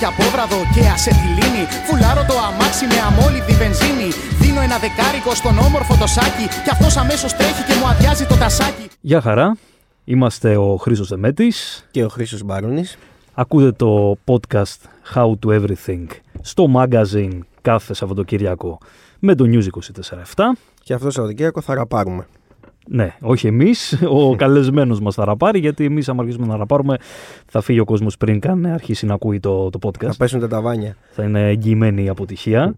για απόβραδο και ασετιλίνη. Φουλάρω το αμάξι με αμόλυβδη βενζίνη. Δίνω ένα δεκάρικο στον όμορφο το σάκι. Και αυτός αμέσως τρέχει και μου αδειάζει το τασάκι. Γεια χαρά. Είμαστε ο Χρήστος Δεμέτης. Και ο Χρήστος Μπαρούνης. Ακούτε το podcast How to Everything στο magazine κάθε Σαββατοκύριακο με το News 24-7. Και αυτό το Σαββατοκύριακο θα ραπάρουμε. Ναι, όχι εμείς. Ο καλεσμένος μας θα ραπάρει, γιατί εμείς, αν αρχίσουμε να ραπάρουμε, θα φύγει ο κόσμος πριν καν αρχίσει να ακούει το, το podcast. Θα πέσουν τα ταβάνια. Θα είναι εγγυημένη η αποτυχία.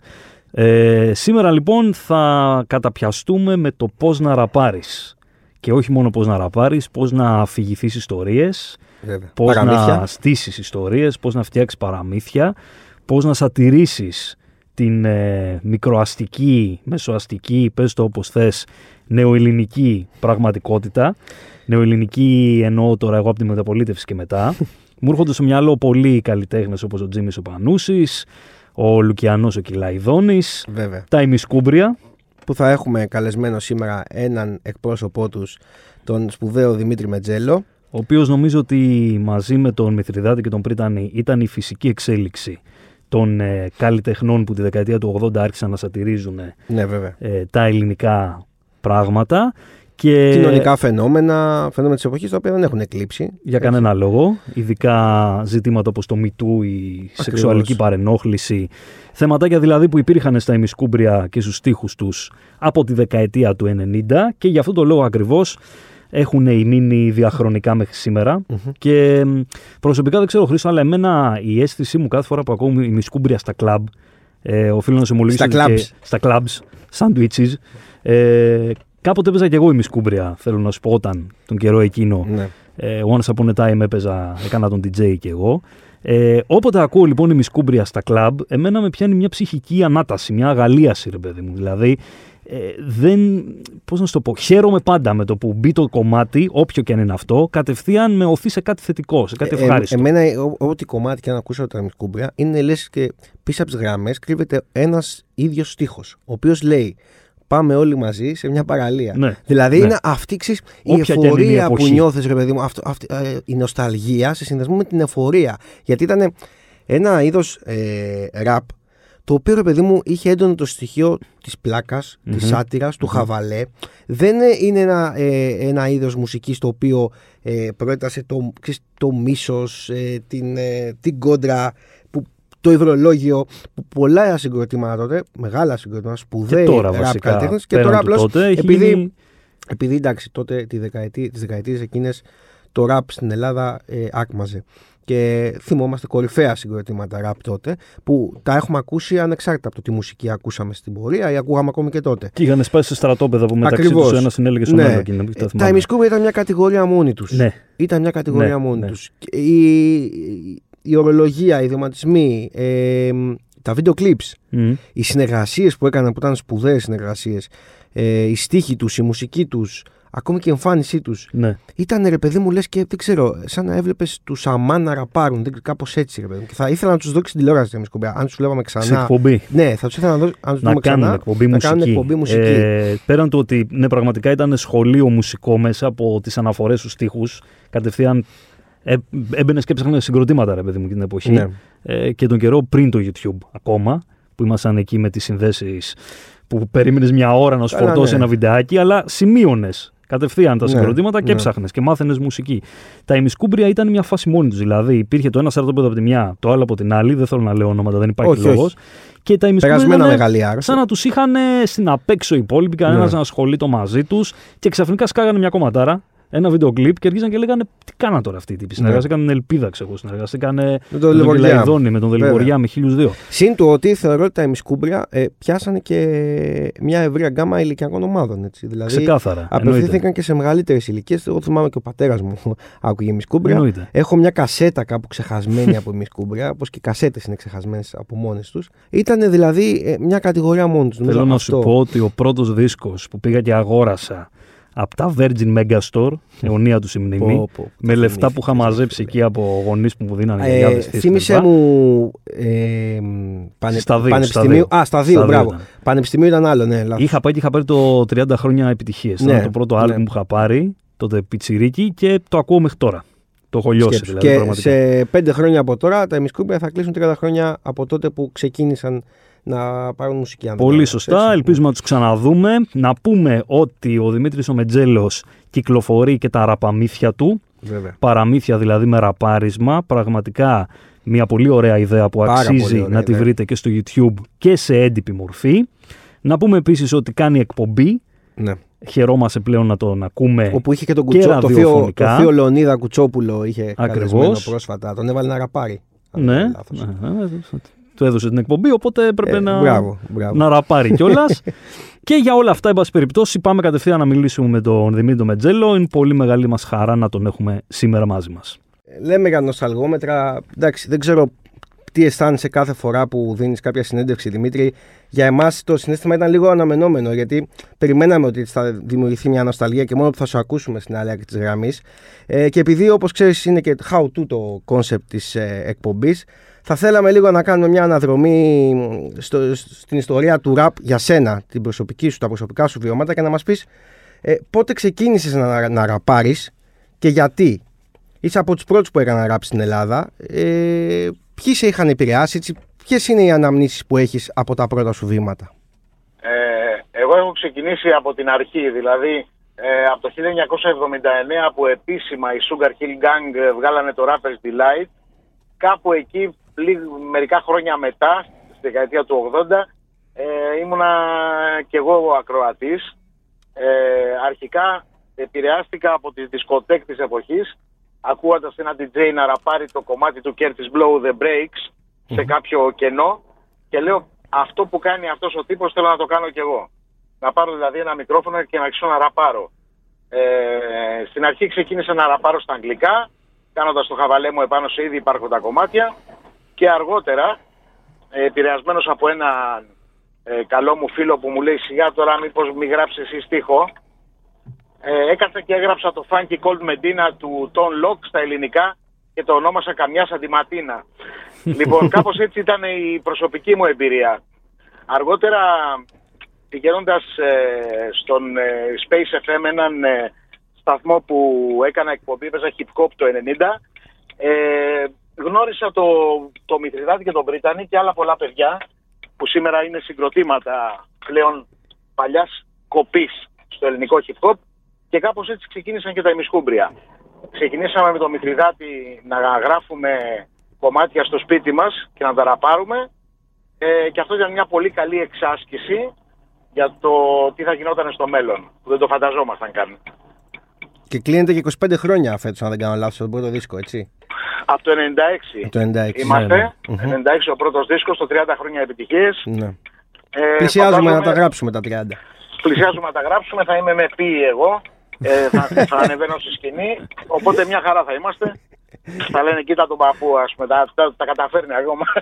Ε, σήμερα λοιπόν θα καταπιαστούμε με το πώς να ραπάρεις. Και όχι μόνο πώς να ραπάρεις, πώς να αφηγηθείς ιστορίες, Βέβαια. πώς Παραμύθια. να στήσεις ιστορίες, πώς να φτιάξεις παραμύθια, πώς να σατηρήσεις την ε, μικροαστική, μεσοαστική, πες το όπως θες, νεοελληνική πραγματικότητα. Νεοελληνική εννοώ τώρα εγώ από τη μεταπολίτευση και μετά. Μου έρχονται στο μυαλό πολλοί καλλιτέχνες όπως ο Τζίμις ο Πανούσης, ο Λουκιανός ο Κυλαϊδόνης, Βέβαια. τα ημισκούμπρια. Που θα έχουμε καλεσμένο σήμερα έναν εκπρόσωπό τους, τον σπουδαίο Δημήτρη Μετζέλο. ο οποίος νομίζω ότι μαζί με τον Μηθριδάτη και τον Πρίτανη ήταν η φυσική εξέλιξη των ε, καλλιτεχνών που τη δεκαετία του 80 άρχισαν να σατυρίζουν ε, Ναι, βέβαια. ε, τα ελληνικά πράγματα και Κοινωνικά φαινόμενα, φαινόμενα της εποχής τα οποία δεν έχουν εκλείψει. για κανένα λόγο, ειδικά ζητήματα όπως το μητού, η σεξουαλική παρενόχληση, θεματάκια δηλαδή που υπήρχαν στα ημισκούμπρια και στους στίχους τους από τη δεκαετία του 90 και για αυτόν τον λόγο ακριβώς έχουν μείνει διαχρονικά μέχρι σήμερα. Και μ, προσωπικά δεν ξέρω, Χρήστο, αλλά εμένα η αίσθησή μου κάθε φορά που ακούω ημισκούμπρια στα κλαμπ, ε, οφείλω να σε ομολογήσω Στα ότι clubs. και- στα clubs, sandwiches, ε, κάποτε έπαιζα και εγώ ημισκούμπρια, θέλω να σου πω, όταν τον καιρό εκείνο. Ναι. Ε, once upon a time έπαιζα, έκανα τον DJ και εγώ. Ε, όποτε ακούω λοιπόν η μισκούμπρια στα κλαμπ, εμένα με πιάνει μια ψυχική ανάταση, μια αγαλίαση, ρε παιδί μου. Δηλαδή, ε, δεν. Πώς να σου το πω, χαίρομαι πάντα με το που μπει το κομμάτι, όποιο και αν είναι αυτό, κατευθείαν με οθεί σε κάτι θετικό, σε κάτι Ε, ευχάριστο. εμένα, ό- ό,τι κομμάτι και αν ακούσω τα μισκούμπρια, είναι λες και πίσω από τις γραμμές κρύβεται ένας ίδιος στίχος, ο οποίος λέει Πάμε όλοι μαζί σε μια παραλία. Ναι, Δηλαδή ναι. είναι αυτή ξέρεις, η Όποια και αν είναι η εφορία που εποχή. νιώθεις, ρε παιδί μου, αυτό, αυτή, ε, η νοσταλγία σε συνδυασμό με την εφορία. Γιατί ήταν ένα είδος ε, ραπ το οποίο ρε παιδί μου είχε έντονο το στοιχείο της πλάκας, της σάτυρας, του χαβαλέ. Δεν ε, είναι ένα, ε, ένα είδος μουσικής το οποίο ε, προέτασε το, ξέρεις, το μίσος, ε, την, ε, την κόντρα, που, το υδρολόγιο, που πολλά συγκροτήματα τότε, μεγάλα συγκροτήματα, σπουδαίοι και τώρα ραπ βασικά. καλλιτέχνες, και πέραν τώρα του απλώς τότε, έχει επειδή, γίνει- επειδή εντάξει τότε τη δεκαετία, τις δεκαετίες εκείνες το ραπ στην Ελλάδα ε, άκμαζε και θυμόμαστε κορυφαία συγκροτήματα ραπ τότε που τα έχουμε ακούσει ανεξάρτητα από το τι μουσική ακούσαμε στην πορεία ή ακούγαμε ακόμη και τότε. Και είχαν σπάσει σε στρατόπεδα που μεταξύ Ακριβώς. τους ένας συνέλεγε στον Ναι. άλλο. εκείνο, τα Ε, Τα θυμάμαι. ημισκούμπια ήταν μια κατηγορία μόνη τους. Ναι, Ήταν μια κατηγορία Ναι, μόνη ναι. τους. Και Η, η ορολογία, οι ιδιωματισμοί, ε, τα βίντεο clips, Μμ. οι συνεργασίες που έκαναν που ήταν σπουδαίες συνεργασίες, ε, η στίχη τους, η μουσική τους, ακόμη και η εμφάνισή τους ναι. ήταν ρε παιδί μου, λες και δεν ξέρω, σαν να έβλεπες τους Αμάν να ραπάρουν. Κάπως έτσι, ρε παιδί μου. Και θα ήθελα να τους δώσει τηλεόραση για σκομπιά. Αν τους βλέπαμε Σε ξανά. εκπομπή. Ναι, θα τους ήθελα να, δω, αν τους να δούμε κάνουν ξανά. εκπομπή να μουσική. κάνουν εκπομπή μουσική. Ε, πέραν του ότι ναι, πραγματικά ήταν σχολείο μουσικό μέσα από τις αναφορές στους στίχους, κατευθείαν ε, έμπαινε και έψαχνε συγκροτήματα, ρε παιδί μου, εκείνη την εποχή. Ναι. Ε, και τον καιρό πριν το YouTube ακόμα, που ήμασταν εκεί με τις συνδέσεις που περίμενες μια ώρα να σου Καλά, φορτώσει ναι. ένα βιντεάκι, αλλά σημείωνες κατευθείαν τα Ναι, συγκροτήματα και ναι. έψαχνε και μάθαινες μουσική. Τα ημισκούμπρια ήταν μια φάση μόνη τους. Δηλαδή υπήρχε το ένα στρατόπεδο από τη μια, το άλλο από την άλλη. Δεν θέλω να λέω ονόματα, δεν υπάρχει Όχι, όχι. λόγος. Και τα ημισκούμπρια Περασμένα ήταν μεγαλεία. σαν να τους είχαν στην απέξω οι υπόλοιποι, κανένας Ναι. να ασχολείται μαζί τους και ξαφνικά σκάγανε μια κομματάρα, ένα βίντεο κλιπ και αρχίζαν και λέγανε Τι κάναν τώρα αυτοί οι τύποι. Συνεργαστήκαν με την Ελπίδα, ξέρω. Συνεργαστήκαν με τον τον Λεβοριά. Κυλαϊδόνη, με τον Βέβαια. Δελβοριά, με χίλιους δύο. Συν του ότι θεωρώ ότι τα ημισκούμπρια ε, πιάσανε και μια ευρεία γκάμα ηλικιακών ομάδων. Έτσι. Δηλαδή Ξεκάθαρα. απευθύνθηκαν εννοείται. και σε μεγαλύτερες ηλικίες. Εγώ θυμάμαι και ο πατέρας μου άκουγε ημισκούμπρια. Εννοείται. Έχω μια κασέτα κάπου ξεχασμένη από ημισκούμπρια, όπως και οι κασέτες είναι ξεχασμένες από μόνες τους. Ήταν δηλαδή ε, μια κατηγορία μόνη τους. Θέλω να σου πω ότι ο πρώτος δίσκος που πήγα και αγόρασα από τα Virgin Megastore, αιωνία του η μνήμη, με λεφτά που είχα μαζέψει εκεί από γονείς που μου δίνανε Ε, γιαγιάδες της θύμισε κλπ. μου. Ε, πανε, Στα δύο, πανεπιστημίου. στα δύο. Α, στα δύο, Στα δύο μπράβο. ήταν. Πανεπιστημίου ήταν άλλο, ναι. λάθος. Είχα πάει και είχα πάρει το 30 χρόνια επιτυχίες. Ναι, Ήταν το πρώτο ναι. άλμπουμ που είχα πάρει, τότε πιτσιρίκι και το ακούω μέχρι τώρα. Το έχω λιώσει δηλαδή. Και σε πέντε χρόνια από τώρα τα ημισκούπια θα κλείσουν 30 χρόνια από τότε που ξεκίνησαν να πάρουν μουσική. Αν Πολύ σωστά. Έτσι. Ελπίζουμε να τους ξαναδούμε. Να πούμε ότι ο Δημήτρης ο Μετζέλο κυκλοφορεί και τα ραπαμύθια του. Βέβαια. Παραμύθια δηλαδή με ραπάρισμα. Πραγματικά μια πολύ ωραία ιδέα που αξίζει να τη βρείτε και στο YouTube και σε έντυπη μορφή. Να πούμε επίσης ότι κάνει εκπομπή. Ναι. Χαιρόμαστε πλέον να τον ακούμε. Όπου είχε και τον Κουτσό, το, θείο, το θείο Λεωνίδα Κουτσόπουλο είχε καλεσμένο πρόσφατα. Τον έβαλε να ραπάρει. Ναι, ναι, ναι, του έδωσε την εκπομπή, οπότε έπρεπε ε, να, μπράβο, μπράβο. να ραπάρει κιόλας. και για όλα αυτά, εν πάση περιπτώσει, πάμε κατευθείαν να μιλήσουμε με τον Δημήτρη Μετζέλο. Είναι πολύ μεγάλη μας χαρά να τον έχουμε σήμερα μαζί μας. Λέμε για νοσταλγόμετρα. Εντάξει, δεν ξέρω τι αισθάνεσαι κάθε φορά που δίνεις κάποια συνέντευξη, Δημήτρη. Για εμάς το συνέστημα ήταν λίγο αναμενόμενο, γιατί περιμέναμε ότι θα δημιουργηθεί μια νοσταλγία και μόνο που θα σου ακούσουμε στην άλλη άκρη της γραμμής. Ε, και επειδή, όπως ξέρεις, είναι και how to το concept της ε, εκπομπής, θα θέλαμε λίγο να κάνουμε μια αναδρομή στο, στην ιστορία του ραπ για σένα, την προσωπική σου, τα προσωπικά σου βιώματα και να μας πεις ε, πότε ξεκίνησες να, να ραπάρεις και γιατί. Είσαι από τους πρώτους που έκαναν ραπ στην Ελλάδα. Ε, ποιοι σε είχαν επηρεάσει, έτσι, ποιες είναι οι αναμνήσεις που έχεις από τα πρώτα σου βήματα; Ε, εγώ έχω ξεκινήσει από την αρχή, δηλαδή ε, από το 1979 που επίσημα οι Sugar Hill Gang βγάλανε το Rapper's Delight κάπου εκεί μερικά χρόνια μετά, στη δεκαετία του 80, ε, ήμουνα κι εγώ ακροατής. Ε, αρχικά επηρεάστηκα από τις δισκοτέκ της εποχής, ακούγοντας ένα DJ να ραπάρει το κομμάτι του Curtis Blow The Breaks σε κάποιο κενό και λέω αυτό που κάνει αυτός ο τύπος θέλω να το κάνω κι εγώ. Να πάρω δηλαδή ένα μικρόφωνο και να αρχίσω να ραπάρω. Ε, στην αρχή ξεκίνησα να ραπάρω στα αγγλικά, κάνοντας το χαβαλέ μου επάνω σε ήδη υπάρχοντα κομμάτια και αργότερα, ε, επηρεασμένος από ένα ε, καλό μου φίλο που μου λέει σιγά τώρα μήπως μη γράψεις εσύ στίχο, ε, έκανα και έγραψα το Funky Cold Medina του Τον Locke στα ελληνικά και το ονόμασα Καμιά Αντιματίνα. λοιπόν, κάπως έτσι ήταν η προσωπική μου εμπειρία. Αργότερα, πηγαίνοντας ε, στον ε, Space FM, έναν σταθμό που έκανα εκπομπή, έπαιζα hip hop το 90, ε, γνώρισα το, το Μητριδάτη και τον Πρίτανη και άλλα πολλά παιδιά που σήμερα είναι συγκροτήματα πλέον παλιάς κοπής στο ελληνικό hip hop και κάπως έτσι ξεκίνησαν και τα ημισκούμπρια. Ξεκινήσαμε με τον Μητριδάτη να γράφουμε κομμάτια στο σπίτι μας και να τα ραπάρουμε ε, και αυτό ήταν μια πολύ καλή εξάσκηση για το τι θα γινόταν στο μέλλον, που δεν το φανταζόμασταν καν. Και κλείνεται και 25 χρόνια φέτος, αν δεν κάνω λάθος, τον πρώτο δίσκο, έτσι. Από το 96. Το 96 Είμαστε. Ναι, ναι. 96 ο πρώτος δίσκος, το 30 χρόνια επιτυχίες. Ναι. Ε, Πλησιάζουμε να τα γράψουμε τα 30. Πλησιάζουμε να τα γράψουμε, θα είμαι με πει εγώ. Ε, θα, θα ανεβαίνω στη σκηνή. Οπότε μια χαρά θα είμαστε. Θα λένε κοίτα τον παππού, ας πούμε, τα, τα, τα καταφέρνει ακόμα.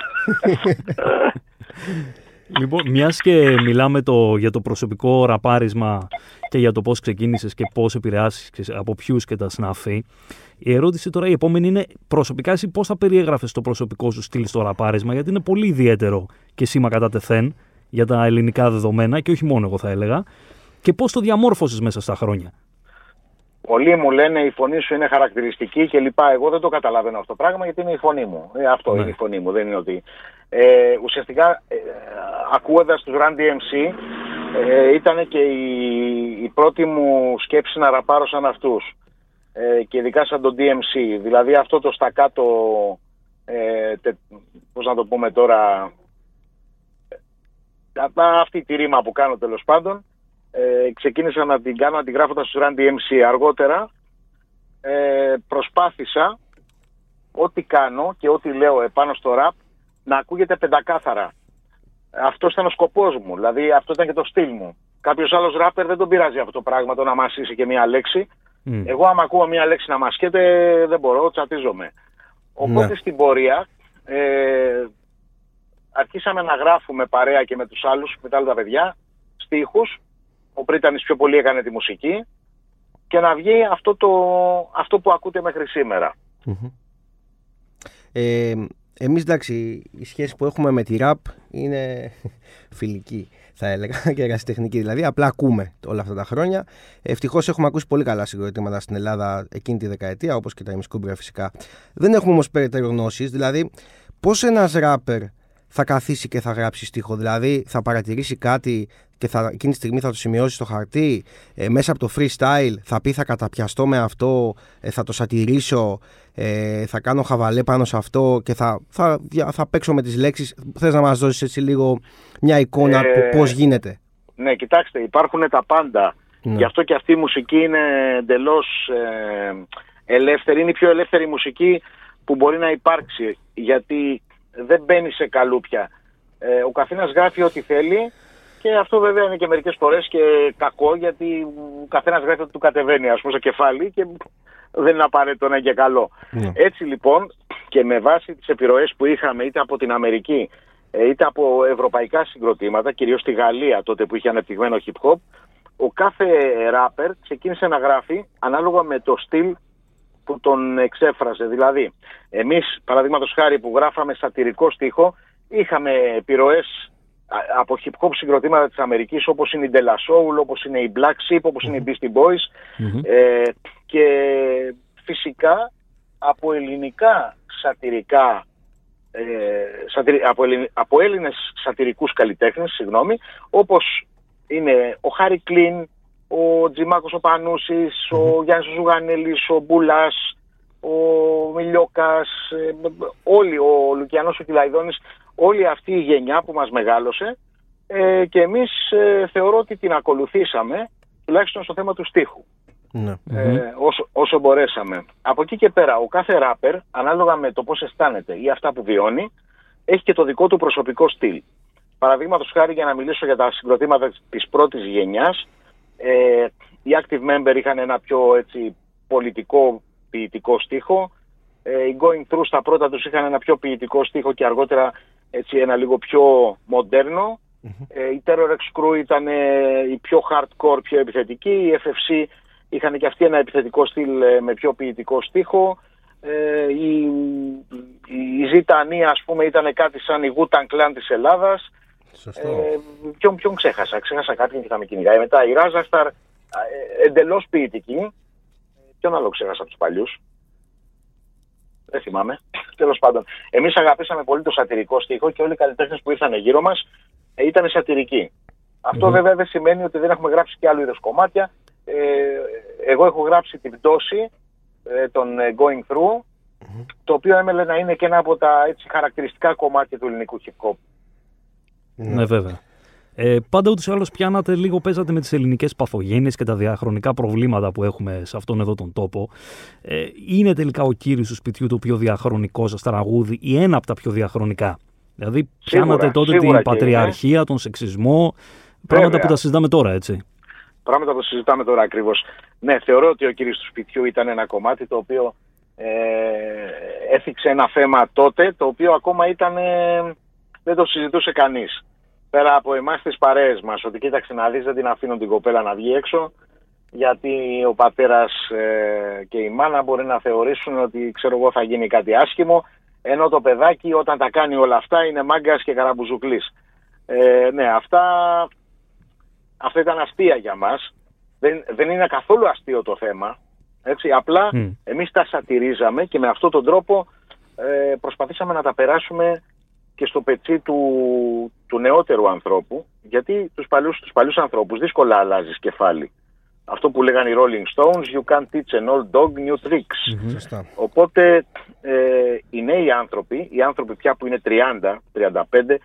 Λοιπόν, μιας και μιλάμε το, για το προσωπικό ραπάρισμα και για το πώς ξεκίνησες και πώς επηρεάσεις από ποιους και τα σνάφη, η ερώτηση τώρα η επόμενη είναι προσωπικά εσύ πώς θα περιέγραφες το προσωπικό σου στυλ στο ραπάρισμα, γιατί είναι πολύ ιδιαίτερο και σήμα κατά τεθέν για τα ελληνικά δεδομένα και όχι μόνο εγώ θα έλεγα. Και πώς το διαμόρφωσες μέσα στα χρόνια; Πολλοί μου λένε η φωνή σου είναι χαρακτηριστική και λοιπά. Εγώ δεν το καταλαβαίνω αυτό το πράγμα γιατί είναι η φωνή μου. Ε, αυτό ναι. είναι η φωνή μου. Δεν είναι ότι. Ε, ουσιαστικά, ε, ακούγοντας τους Run DMC, ε, ήταν και η, η πρώτη μου σκέψη να ραπάρω σαν αυτούς. Ε, και ειδικά σαν τον DMC. Δηλαδή αυτό το στακάτο. Ε, τε, πώς να το πούμε τώρα. Ε, αυτή τη ρήμα που κάνω τέλος πάντων ε, ξεκίνησα να την κάνω αντιγράφοντας στους Run DMC αργότερα ε, προσπάθησα ό,τι κάνω και ό,τι λέω επάνω στο ραπ να ακούγεται πεντακάθαρα. Αυτός ήταν ο σκοπός μου, δηλαδή αυτό ήταν και το στυλ μου. Κάποιος άλλος ράπερ δεν τον πειράζει αυτό το πράγμα, το να μασίσει και μία λέξη. Εγώ, άμα ακούω μία λέξη να μασκέται, δεν μπορώ, τσατίζομαι. Οπότε ναι. στην πορεία ε, αρχίσαμε να γράφουμε παρέα και με τους άλλους, με τα άλλα τα παιδιά, στίχους ο Πρίτανης πιο πολύ έκανε τη μουσική και να βγει αυτό, το, αυτό που ακούτε μέχρι σήμερα. Mm-hmm. Ε, εμείς εντάξει, η σχέση που έχουμε με τη ραπ είναι φιλική. θα έλεγα, και εργασιτεχνική δηλαδή. Απλά ακούμε όλα αυτά τα χρόνια. Ευτυχώς έχουμε ακούσει πολύ καλά συγκροτήματα στην Ελλάδα εκείνη τη δεκαετία, όπως και τα ημισκούμπρια φυσικά. Δεν έχουμε όμως περαιτέρω γνώσεις. Δηλαδή, πώς ένας ράπερ θα καθίσει και θα γράψει στίχο; Δηλαδή, θα παρατηρήσει κάτι και θα, εκείνη τη στιγμή θα το σημειώσει στο χαρτί ε, μέσα από το freestyle. Θα πει θα καταπιαστώ με αυτό, ε, θα το σατυρίσω, ε, θα κάνω χαβαλέ πάνω σε αυτό και θα, θα, θα παίξω με τις λέξεις. Θες να μας δώσεις έτσι λίγο μια εικόνα ε, του πώς γίνεται; Ναι, κοιτάξτε, υπάρχουν τα πάντα. Ναι. Γι' αυτό και αυτή η μουσική είναι εντελώς ε, ελεύθερη. Είναι η πιο ελεύθερη μουσική που μπορεί να υπάρξει. Γιατί δεν μπαίνει σε καλούπια. Ε, ο καθένας γράφει ό,τι θέλει και αυτό βέβαια είναι και μερικές φορές και κακό γιατί ο καθένας γράφει ότι του κατεβαίνει ας πούμε στο κεφάλι και δεν είναι απαραίτητο να είναι και καλό. Ναι. Έτσι λοιπόν και με βάση τις επιρροές που είχαμε είτε από την Αμερική ε, είτε από ευρωπαϊκά συγκροτήματα, κυρίως στη Γαλλία τότε που είχε ανεπτυγμένο hip hop, ο κάθε ράπερ ξεκίνησε να γράφει ανάλογα με το στυλ που τον εξέφραζε. Δηλαδή, εμείς παραδείγματος χάρη που γράφαμε σατυρικό στίχο, είχαμε επιρροές από hip hop συγκροτήματα της Αμερικής όπως είναι η De La Soul, όπως είναι η Black Sheep, όπως είναι οι Beastie Boys ε, και φυσικά από ελληνικά σατυρικά ε, από, από Έλληνες σατυρικούς καλλιτέχνες, συγγνώμη, όπως είναι ο Χάρη Κλίν, ο Τζιμάκος ο Πανούσης, ο Γιάννης ο Ζουγανέλης, ο Μπουλάς, ο Μιλιόκας, ε, όλοι, ο Λουκιανός ο Κυλαϊδόνης, όλη αυτή η γενιά που μας μεγάλωσε ε, και εμείς ε, θεωρώ ότι την ακολουθήσαμε, τουλάχιστον στο θέμα του στίχου. Ναι. Ε, όσο, όσο μπορέσαμε. Από εκεί και πέρα, ο κάθε ράπερ, ανάλογα με το πώς αισθάνεται ή αυτά που βιώνει, έχει και το δικό του προσωπικό στυλ. Παραδείγματος χάρη για να μιλήσω για τα συγκροτήματα της πρώτης γενιάς, ε, οι active member είχαν ένα πιο έτσι, πολιτικό ποιητικό στίχο. Ε, οι going through στα πρώτα τους είχαν ένα πιο ποιητικό στίχο και αργότερα έτσι, ένα λίγο πιο μοντέρνο. Ε, η Terror X Crew ήταν ε, η πιο hardcore, πιο επιθετική. Η FFC είχαν και αυτοί ένα επιθετικό στυλ ε, με πιο ποιητικό στίχο. Ε, η, η Ζητανή ας πούμε ήταν κάτι σαν η Wu-Tang Clan της Ελλάδας. Σωστό. Ε, ποιον, ποιον ξέχασα, ξέχασα κάποιον και θα με κυνηγάει. Μετά η Ράζασταρ, ε, εντελώς ποιητική. Ποιον άλλο ξέχασα από τους παλιούς; Δεν θυμάμαι. Τέλος πάντων. Εμείς αγαπήσαμε πολύ το σατυρικό στίχο και όλοι οι καλλιτέχνες που ήρθαν γύρω μας ε, ήταν σατυρικοί. Αυτό βέβαια δεν σημαίνει ότι δεν έχουμε γράψει και άλλου είδου κομμάτια. Ε, εγώ έχω γράψει την πτώση ε, των ε, Going Through, το οποίο έμελε να είναι και ένα από τα έτσι, χαρακτηριστικά κομμάτια του ελληνικού hip hop. Ναι, βέβαια. Ε, πάντα ούτως ή άλλως πιάνατε λίγο, παίζατε με τις ελληνικές παθογένειες και τα διαχρονικά προβλήματα που έχουμε σε αυτόν εδώ τον τόπο. Ε, είναι τελικά ο κύριος του σπιτιού το πιο διαχρονικό σας τραγούδι ή ένα από τα πιο διαχρονικά; Δηλαδή, πιάνατε τότε την πατριαρχία, τον σεξισμό, πράγματα που τα συζητάμε τώρα, έτσι. Πράγματα που συζητάμε τώρα ακριβώς. Ναι, θεωρώ ότι ο κύριος του σπιτιού ήταν ένα κομμάτι το οποίο ε, έθιξε ένα θέμα τότε, το οποίο ακόμα ήταν. Ε, δεν το συζητούσε κανείς πέρα από εμάς τις παρέες μας, ότι κοίταξε να δεις, δεν την αφήνω την κοπέλα να βγει έξω, γιατί ο πατέρας ε, και η μάνα μπορεί να θεωρήσουν ότι ξέρω εγώ θα γίνει κάτι άσχημο, ενώ το παιδάκι όταν τα κάνει όλα αυτά είναι μάγκας και καραμπουζουκλής. Ε, ναι, αυτά, αυτά ήταν αστεία για μας. Δεν, δεν είναι καθόλου αστείο το θέμα. Έτσι, απλά mm. εμείς τα σατυρίζαμε και με αυτόν τον τρόπο ε, προσπαθήσαμε να τα περάσουμε και στο πετσί του, του νεότερου ανθρώπου, γιατί τους παλιούς, τους παλιούς ανθρώπους δύσκολα αλλάζεις κεφάλι. Αυτό που λέγανε οι Rolling Stones, you can't teach an old dog new tricks. mm Οπότε ε, οι νέοι άνθρωποι, οι άνθρωποι πια που είναι 30, 35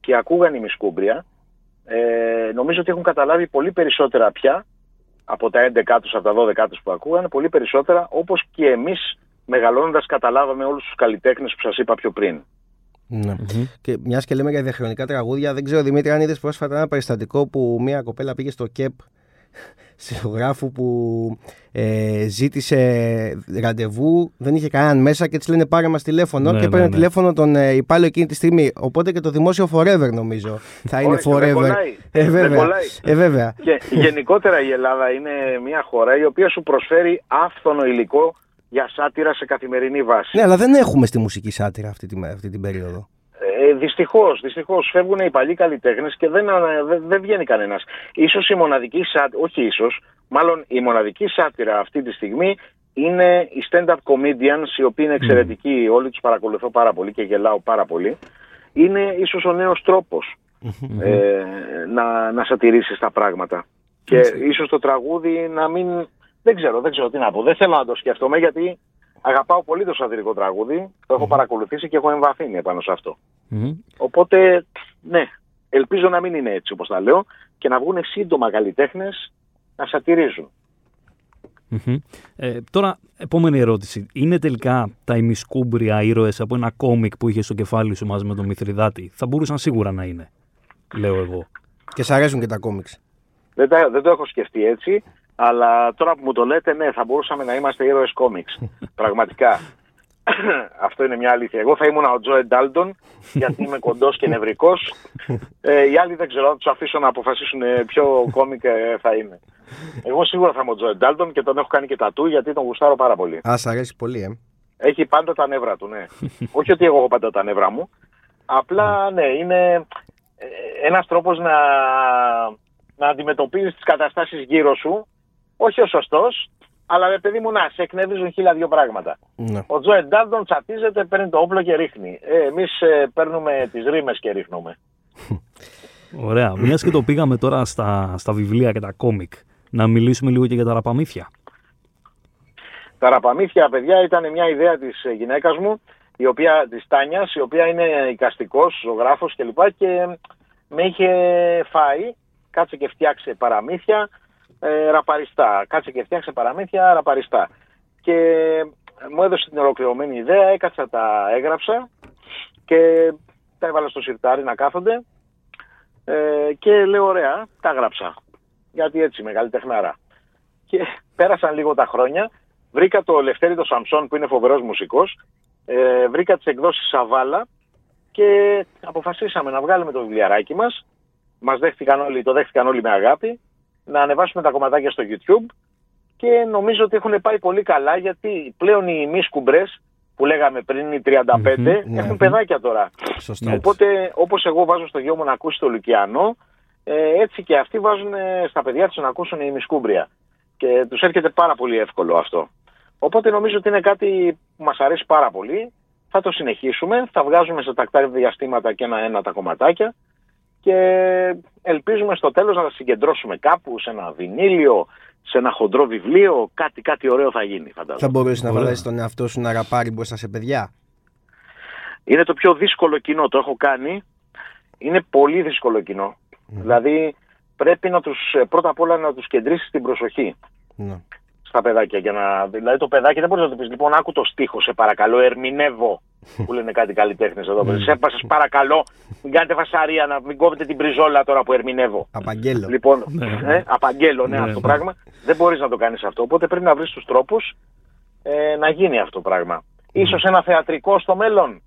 και ακούγαν η Μισκούμπρια, ε, νομίζω ότι έχουν καταλάβει πολύ περισσότερα πια από τα 11 τους, από τα 12 τους που ακούγαν, πολύ περισσότερα όπως και εμείς μεγαλώνοντας καταλάβαμε όλους τους καλλιτέχνες που σας είπα πιο πριν. Ναι. Και μιας και λέμε για διαχρονικά τραγούδια, δεν ξέρω Δημήτρη αν είδες πρόσφατα ένα περιστατικό που μια κοπέλα πήγε στο ΚΕΠ συλλογράφου που ε, ζήτησε ραντεβού, δεν είχε κανέναν μέσα και της λένε πάρε μας τηλέφωνο ναι, και παίρνει ναι, ναι. τηλέφωνο τον ε, υπάλληλο εκείνη τη στιγμή. Οπότε και το δημόσιο forever νομίζω θα είναι forever. Ε, βέβαια. Ε, βέβαια. Και γενικότερα η Ελλάδα είναι μια χώρα η οποία σου προσφέρει άφθονο υλικό για σάτυρα σε καθημερινή βάση. Ναι, αλλά δεν έχουμε στη μουσική σάτυρα αυτή, τη, αυτή την περίοδο. Ε, Δυστυχώς, δυστυχώς φεύγουν οι παλιοί καλλιτέχνες και δεν, δεν, δεν βγαίνει κανένας. σω η μοναδική σάτυρα, όχι ίσως, μάλλον η μοναδική σάτυρα αυτή τη στιγμή είναι οι stand-up comedians, οι οποίοι είναι εξαιρετικοί, mm. όλοι τους παρακολουθώ πάρα πολύ και γελάω πάρα πολύ. Είναι ίσως ο νέος τρόπος ε, να, να σατηρήσει τα πράγματα. Και ίσως το τραγούδι να μην. Δεν ξέρω, δεν ξέρω τι να πω. Δεν θέλω να το σκεφτόμαι γιατί αγαπάω πολύ το σατυρικό τραγούδι. Το έχω παρακολουθήσει και έχω εμβαθύνει επάνω σε αυτο Οπότε, ναι, ελπίζω να μην είναι έτσι όπως τα λέω και να βγουν σύντομα καλλιτέχνες να σατυρίζουν. Ε, τώρα, επόμενη ερώτηση. Είναι τελικά τα ημισκούμπρια ήρωες από ένα κόμικ που είχε στο κεφάλι σου μαζί με τον Μηθριδάτη. Θα μπορούσαν σίγουρα να είναι, λέω εγώ. Και σ' αρέσουν και τα κόμιξ. Δεν, δεν το έχω σκεφτεί έτσι, αλλά τώρα που μου το λέτε, ναι, θα μπορούσαμε να είμαστε ήρωες κόμιξ. Πραγματικά. Αυτό είναι μια αλήθεια. Εγώ θα ήμουν ο Τζόε Ντάλντον, γιατί είμαι κοντός και νευρικός. Ε, οι άλλοι δεν ξέρω, θα τους αφήσω να αποφασίσουν ποιο κόμικ ε, θα είναι. Εγώ σίγουρα θα είμαι ο Τζόε Ντάλντον και τον έχω κάνει και τατού γιατί τον γουστάρω πάρα πολύ. Α, σ' αρέσει πολύ, ε. Έχει πάντα τα νεύρα του, ναι. Όχι ότι εγώ έχω πάντα τα νεύρα μου. Απλά, ναι, είναι ε, ένας τρόπος να, να αντιμετωπίζεις τις καταστάσεις γύρω σου. Όχι ο σωστός, αλλά ρε παιδί μου, να σε εκνευρίζουν χίλια δύο πράγματα. Ναι. Ο Τζοε Ντάλτον τσατίζεται, παίρνει το όπλο και ρίχνει. Ε, Εμείς ε, παίρνουμε τις ρήμες και ρίχνουμε. Ωραία. Μιας και το πήγαμε τώρα στα, στα βιβλία και τα κόμικ, να μιλήσουμε λίγο και για τα ραπαμύθια. Τα ραπαμύθια, παιδιά, ήταν μια ιδέα της γυναίκας μου, η οποία, της Τάνιας, η οποία είναι οικαστικός, ζωγράφος κλπ. Και, και με είχε φάει, κάτσε και φτιάξε παραμύθια, ε, ραπαριστά. Κάτσε και φτιάξε παραμύθια ραπαριστά. Και μου έδωσε την ολοκληρωμένη ιδέα, έκατσα, τα έγραψα και τα έβαλα στο σιρτάρι να κάθονται ε, και λέω ωραία, τα έγραψα. Γιατί έτσι, μεγάλη τεχνάρα. Και πέρασαν λίγο τα χρόνια, βρήκα το Λευτέρη το Σαμσόν που είναι φοβερός μουσικός, ε, βρήκα τις εκδόσεις Σαβάλα και αποφασίσαμε να βγάλουμε το βιβλιαράκι μας. Μας δέχτηκαν όλοι, το δέχτηκαν όλοι με αγάπη να ανεβάσουμε τα κομματάκια στο YouTube και νομίζω ότι έχουν πάει πολύ καλά γιατί πλέον οι μη που λέγαμε πριν οι 35 mm-hmm, έχουν παιδάκια τώρα. Σωστά. Οπότε όπως εγώ βάζω στο γιο μου να ακούσει το Λουκιανό ε, έτσι και αυτοί βάζουν στα παιδιά τους να ακούσουν οι μισκούμπρια και τους έρχεται πάρα πολύ εύκολο αυτό. Οπότε νομίζω ότι είναι κάτι που μας αρέσει πάρα πολύ. Θα το συνεχίσουμε, θα βγάζουμε σε τακτά διαστήματα και ένα-ένα τα κομματάκια και ελπίζουμε στο τέλος να τα συγκεντρώσουμε κάπου σε ένα βινίλιο, σε ένα χοντρό βιβλίο, κάτι, κάτι ωραίο θα γίνει φαντάζομαι. Θα μπορούσε να βάλεις τον εαυτό σου να ραπάρει μπροστά σε παιδιά; Είναι το πιο δύσκολο κοινό, το έχω κάνει. Είναι πολύ δύσκολο κοινό. Δηλαδή πρέπει να τους, πρώτα απ' όλα να τους κεντρήσεις την προσοχή. Ναι. Στα παιδάκια. Για να, δηλαδή το παιδάκι δεν μπορείς να το πεις. Λοιπόν, άκου το στίχο, σε παρακαλώ, ερμηνεύω που λένε κάτι καλλιτέχνες εδώ. Mm. Σε σα παρακαλώ, μην κάνετε φασαρία, να μην κόβετε την πριζόλα τώρα που ερμηνεύω. Απαγγέλω. Λοιπόν, ναι. ε, απαγγέλω, ναι, ναι αυτό το ναι. πράγμα. Δεν μπορείς να το κάνεις αυτό. Οπότε πρέπει να βρεις τους τρόπους ε, να γίνει αυτό το πράγμα. Mm. Ίσως ένα θεατρικό στο μέλλον,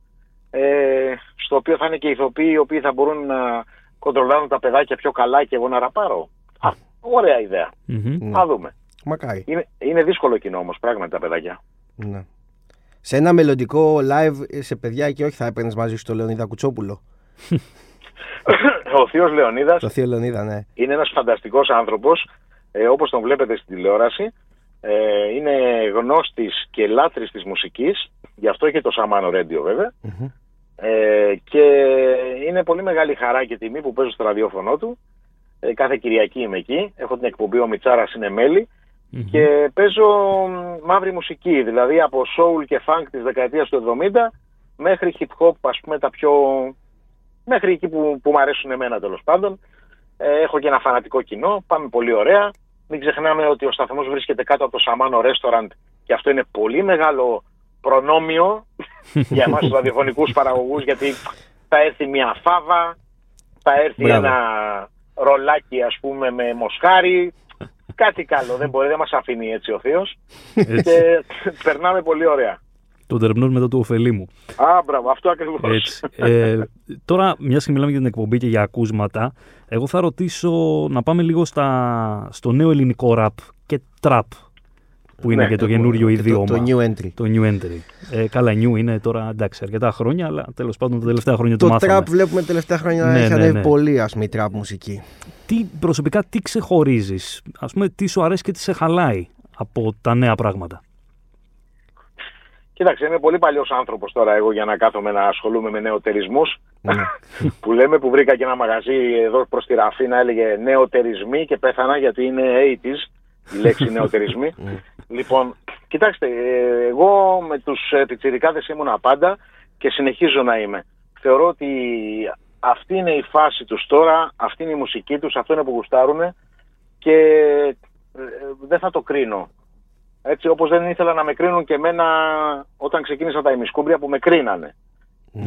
ε, στο οποίο θα είναι και ηθοποιοί οι οποίοι θα μπορούν να κοντρολάρουν τα παιδάκια πιο καλά και εγώ να ραπάρω. Α, ωραία ιδέα. Mm-hmm. Θα δούμε. Μακάρι. Είναι, είναι δύσκολο κοινό όμως, πράγματι τα παιδάκια. Ναι. Σε ένα μελλοντικό live σε παιδιά και όχι θα έπαιρνες μαζί σου τον Λεωνίδα Κουτσόπουλο. ο Θείος Λεωνίδας. Το Θείο Λεωνίδα, ναι. Είναι ένας φανταστικός άνθρωπος, ε, όπως τον βλέπετε στην τηλεόραση. Ε, είναι γνώστης και λάτρης της μουσικής. Γι' αυτό και το Σαμάνο Ρέντιο βεβαια Ε, και είναι πολύ μεγάλη χαρά και τιμή που παίζω στο ραδιόφωνο του. Ε, κάθε Κυριακή είμαι εκεί. Έχω την εκπομπή Ο Μιτσάρας είναι μέλη. Mm-hmm. Και παίζω μαύρη μουσική, δηλαδή από soul και funk της δεκαετίας του 70 μέχρι hip hop, ας πούμε, τα πιο... μέχρι εκεί που, που μου αρέσουν εμένα τέλος πάντων. Ε, έχω και ένα φανατικό κοινό, πάμε πολύ ωραία. Μην ξεχνάμε ότι ο σταθμός βρίσκεται κάτω από το Σαμάνο Restaurant και αυτό είναι πολύ μεγάλο προνόμιο για εμάς τους ραδιοφωνικούς παραγωγούς γιατί θα έρθει μια φάβα, θα έρθει ένα ρολάκι ας πούμε με μοσχάρι, κάτι καλό. Δεν μπορεί, δεν μας αφήνει έτσι ο Θείος. και περνάμε πολύ ωραία. Το τερνό μετά του ωφελή μου. Α, μπράβο, αυτό ακριβώς. Ε, τώρα, μια και μιλάμε για την εκπομπή και για ακούσματα, εγώ θα ρωτήσω να πάμε λίγο στα, στο νέο ελληνικό ραπ και τραπ. Που είναι Ναι, και το το- καινούριο και το- ιδίωμα. το new entry. Το new entry. Ε, καλά, new είναι τώρα εντάξει αρκετά χρόνια, αλλά τέλος πάντων τα τελευταία χρόνια το, Το μάθαμε. τραπ βλέπουμε τα τελευταία χρόνια να Ναι, έχει ναι, ανέβει ναι. πολύ ας πούμε η τραπ μουσική. Τι, προσωπικά τι ξεχωρίζεις, ας πούμε, τι σου αρέσει και τι σε χαλάει από τα νέα πράγματα; Κοίταξε, είμαι πολύ παλιός άνθρωπος τώρα εγώ για να κάθομαι να ασχολούμαι με νεοτερισμούς. Ναι. που λέμε που βρήκα και ένα μαγαζί εδώ προς τη Ραφίνα έλεγε νεοτερισμοί και πέθανα γιατί είναι 80s η λέξη νεοτερισμοί. λοιπόν, κοιτάξτε, ε, εγώ με τους πιτσιρικάδες ήμουνα πάντα και συνεχίζω να είμαι. Θεωρώ ότι αυτή είναι η φάση τους τώρα, αυτή είναι η μουσική τους, αυτό είναι που γουστάρουν και ε, δεν θα το κρίνω. Έτσι όπως δεν ήθελα να με κρίνουν και εμένα όταν ξεκίνησα τα ημισκούμπρια που με κρίνανε.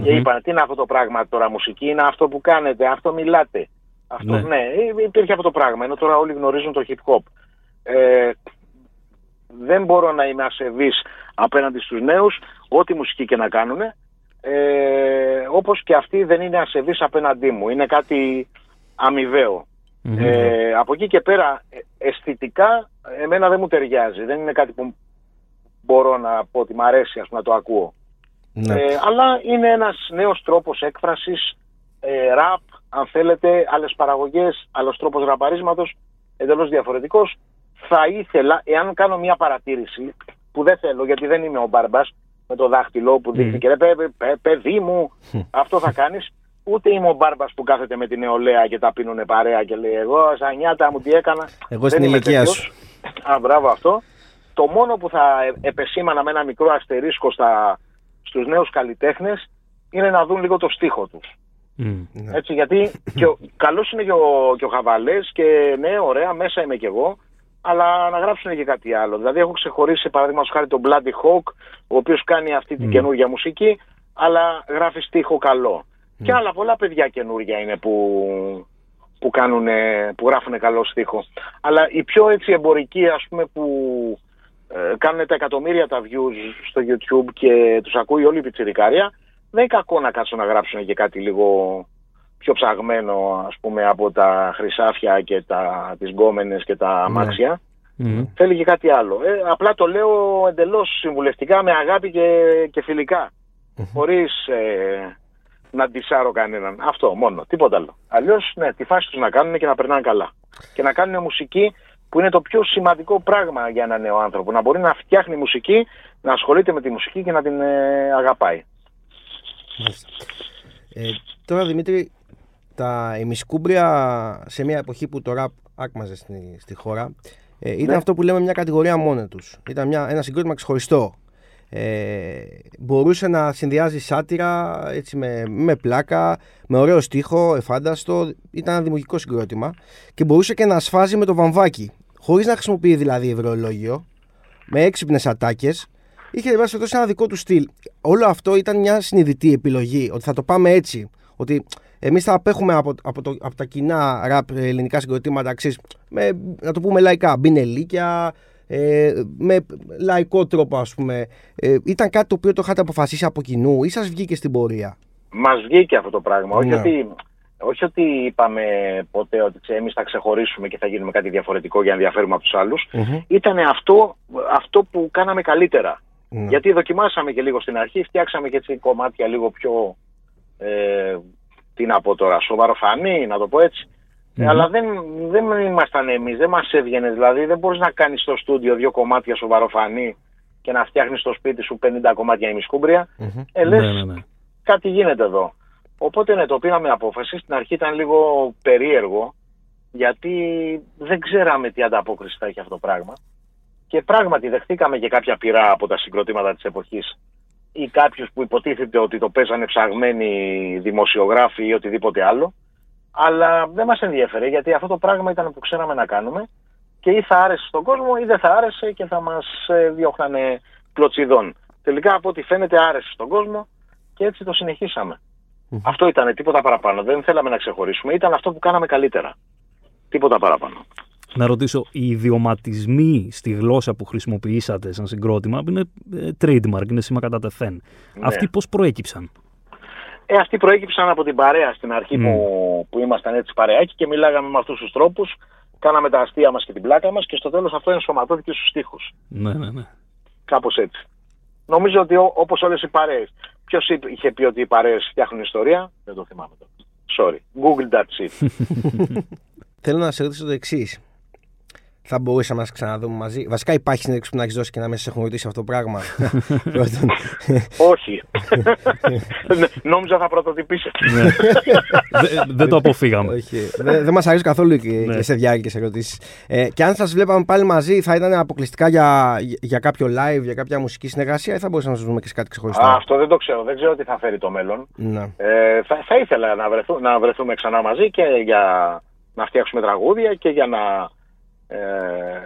Και είπαν τι είναι αυτό το πράγμα τώρα μουσική, είναι αυτό που κάνετε, αυτό μιλάτε. Αυτό, Ναι. ναι. ε, υπήρχε αυτό το πράγμα, ενώ τώρα όλοι γνωρίζουν το hip hop. Ε, δεν μπορώ να είμαι ασεβής απέναντι στους νέους, ό,τι μουσική και να κάνουν, ε, όπως και αυτοί δεν είναι ασεβείς απέναντί μου. Είναι κάτι αμοιβαίο. Μμμ. Ε, από εκεί και πέρα, ε, αισθητικά, εμένα δεν μου ταιριάζει. Δεν είναι κάτι που μπορώ να πω ότι μ' αρέσει ας πούμε, να το ακούω. Ναι. Ε, αλλά είναι ένας νέος τρόπος έκφρασης, ε, ραπ, αν θέλετε, άλλες παραγωγές, άλλος τρόπος ραπαρίσματος, εντελώς διαφορετικός. Θα ήθελα, εάν κάνω μια παρατήρηση, που δεν θέλω γιατί δεν είμαι ο Μπαρμπάς, με το δάχτυλο που δείχνει και ρε παι- παι- παι- παιδί μου, αυτό θα κάνεις. Ούτε είμαι ο Μπάρμπας που κάθεται με την νεολαία και τα πίνουνε παρέα και λέει εγώ σαν νιάτα μου τι έκανα. Εγώ Δεν στην είμαι ηλικία τέτοιος. σου. Α, μπράβο αυτό. Το μόνο που θα ε- επεσήμανα με ένα μικρό αστερίσκο στα, στους νέους καλλιτέχνες είναι να δουν λίγο το στίχο τους. Μμ. Ναι. Έτσι, γιατί και ο, καλός είναι και ο, και ο Χαβαλές και ναι, ωραία, μέσα είμαι κι εγώ, αλλά να γράψουν και κάτι άλλο. Δηλαδή έχω ξεχωρίσει παραδείγματος χάρη τον Bloody Hawk, ο οποίος κάνει αυτή την Μμ. καινούργια μουσική, αλλά γράφει στίχο καλό. Και άλλα πολλά παιδιά καινούργια είναι που, που, κάνουν, που γράφουν καλό στίχο. Αλλά οι πιο έτσι εμπορικοί ας πούμε που ε, κάνουν τα εκατομμύρια τα views στο YouTube και τους ακούει όλη η πιτσιρικάρια, δεν είναι κακό να κάτσουν να γράψουν και κάτι λίγο πιο ψαγμένο ας πούμε από τα χρυσάφια και τα, τις γκόμενες και τα αμάξια. Μμ. Θέλει και κάτι άλλο. Ε, απλά το λέω εντελώς συμβουλευτικά με αγάπη και, και φιλικά. Χωρίς ε, να ντυσάρω κανέναν. Αυτό μόνο. Τίποτα άλλο. Αλλιώς ναι, τη φάση τους να κάνουν και να περνάνε καλά. Και να κάνουν μουσική που είναι το πιο σημαντικό πράγμα για έναν νέο άνθρωπο. Να μπορεί να φτιάχνει μουσική, να ασχολείται με τη μουσική και να την ε, αγαπάει. Μάλιστα. Ε, τώρα Δημήτρη, τα ημισκούμπρια σε μια εποχή που το ραπ άκμαζε στη, στη χώρα ε, ήταν Ναι. αυτό που λέμε μια κατηγορία μόνο τους. Ήταν μια, ένα συγκρότημα ξεχωριστό. Ε, μπορούσε να συνδυάζει σάτυρα έτσι, με, με πλάκα, με ωραίο στίχο, εφάνταστο. Ήταν ένα δημιουργικό συγκρότημα και μπορούσε και να σφάζει με το βαμβάκι. Χωρίς να χρησιμοποιεί δηλαδή ευρωολόγιο, με έξυπνες ατάκες. Είχε εν πάση περιπτώσει ένα δικό του στυλ. Όλο αυτό ήταν μια συνειδητή επιλογή. Ότι θα το πάμε έτσι. Ότι εμείς θα απέχουμε από, από, το, από τα κοινά ραπ ελληνικά συγκροτήματα ξέρεις, με, να το πούμε λαϊκά, μπινελίκια, ε, με λαϊκό τρόπο ας πούμε. Ε, ήταν κάτι το οποίο το είχατε αποφασίσει από κοινού ή σας βγήκε στην πορεία; Μας βγήκε αυτό το πράγμα. Όχι, Ναι. ότι, όχι ότι είπαμε ποτέ ότι ξέ, εμείς θα ξεχωρίσουμε και θα γίνουμε κάτι διαφορετικό για να ενδιαφέρουμε από τους άλλους. Ήταν αυτό, αυτό που κάναμε καλύτερα. Ναι. Γιατί δοκιμάσαμε και λίγο στην αρχή, φτιάξαμε και έτσι κομμάτια λίγο πιο, ε, τι να πω τώρα, σοβαροφανή, να το πω έτσι. Ε, Αλλά δεν, δεν ήμασταν εμείς, δεν μας έβγαινε. Δηλαδή δεν μπορείς να κάνεις στο στούντιο δύο κομμάτια σοβαροφανή και να φτιάχνεις στο σπίτι σου 50 κομμάτια ημισκούμπρια. Ε, λες, Ναι, ναι, ναι. κάτι γίνεται εδώ. Οπότε ναι, το πήραμε απόφαση. Στην αρχή ήταν λίγο περίεργο, γιατί δεν ξέραμε τι ανταπόκριση θα έχει αυτό το πράγμα. Και πράγματι δεχτήκαμε και κάποια πειρά από τα συγκροτήματα της εποχής ή κάποιους που υποτίθεται ότι το παίζανε ψαγμένοι δημοσιογράφοι ή οτιδήποτε άλλο. Αλλά δεν μας ενδιαφέρε γιατί αυτό το πράγμα ήταν που ξέραμε να κάνουμε και ή θα άρεσε στον κόσμο ή δεν θα άρεσε και θα μας ε, διώχνανε κλωτσιδών. Τελικά από ό,τι φαίνεται άρεσε στον κόσμο και έτσι το συνεχίσαμε. Αυτό ήταν, τίποτα παραπάνω. Δεν θέλαμε να ξεχωρίσουμε. Ήταν αυτό που κάναμε καλύτερα. Τίποτα παραπάνω. Να ρωτήσω, οι ιδιωματισμοί στη γλώσσα που χρησιμοποιήσατε σαν συγκρότημα είναι ε, trademark, είναι σήμα κατά τεθέν. Ναι. Αυτοί πώς προέκυψαν; Ε, αυτοί προέκυψαν από την παρέα στην αρχή Μμ. που, που ήμασταν έτσι παρεάκι και μιλάγαμε με αυτούς τους τρόπους. κάναμε τα αστεία μας και την πλάκα μας και στο τέλος αυτό ενσωματώθηκε στους τοίχου. Ναι, ναι, ναι. Κάπως έτσι. Νομίζω ότι όπως όλες οι παρέες. Ποιος είχε πει ότι οι παρέες φτιάχνουν ιστορία, δεν το θυμάμαι τώρα. Sorry. Google that shit. Θέλω να σε ρωτήσω το εξής θα μπορούσαμε να ξαναδούμε μαζί. Βασικά υπάρχει συνέντευξη που να έχεις δώσει και να με σε έχουν ρωτήσει αυτό το πράγμα. Όχι. Νόμιζα θα πρωτοτυπήσει. Ναι. Δεν το αποφύγαμε. Δεν μας αρέσει καθόλου και ναι. σε διάρκειε ερωτήσεις. Ε, και αν σας βλέπαμε πάλι μαζί, θα ήταν αποκλειστικά για κάποιο live, για κάποια μουσική συνεργασία ή θα μπορούσαμε να σας δούμε και σε κάτι ξεχωριστό; Αυτό δεν το ξέρω. Δεν ξέρω τι θα φέρει το μέλλον. Ναι. Ε, θα ήθελα να βρεθούμε ξανά μαζί και για να φτιάξουμε τραγούδια και για να ε,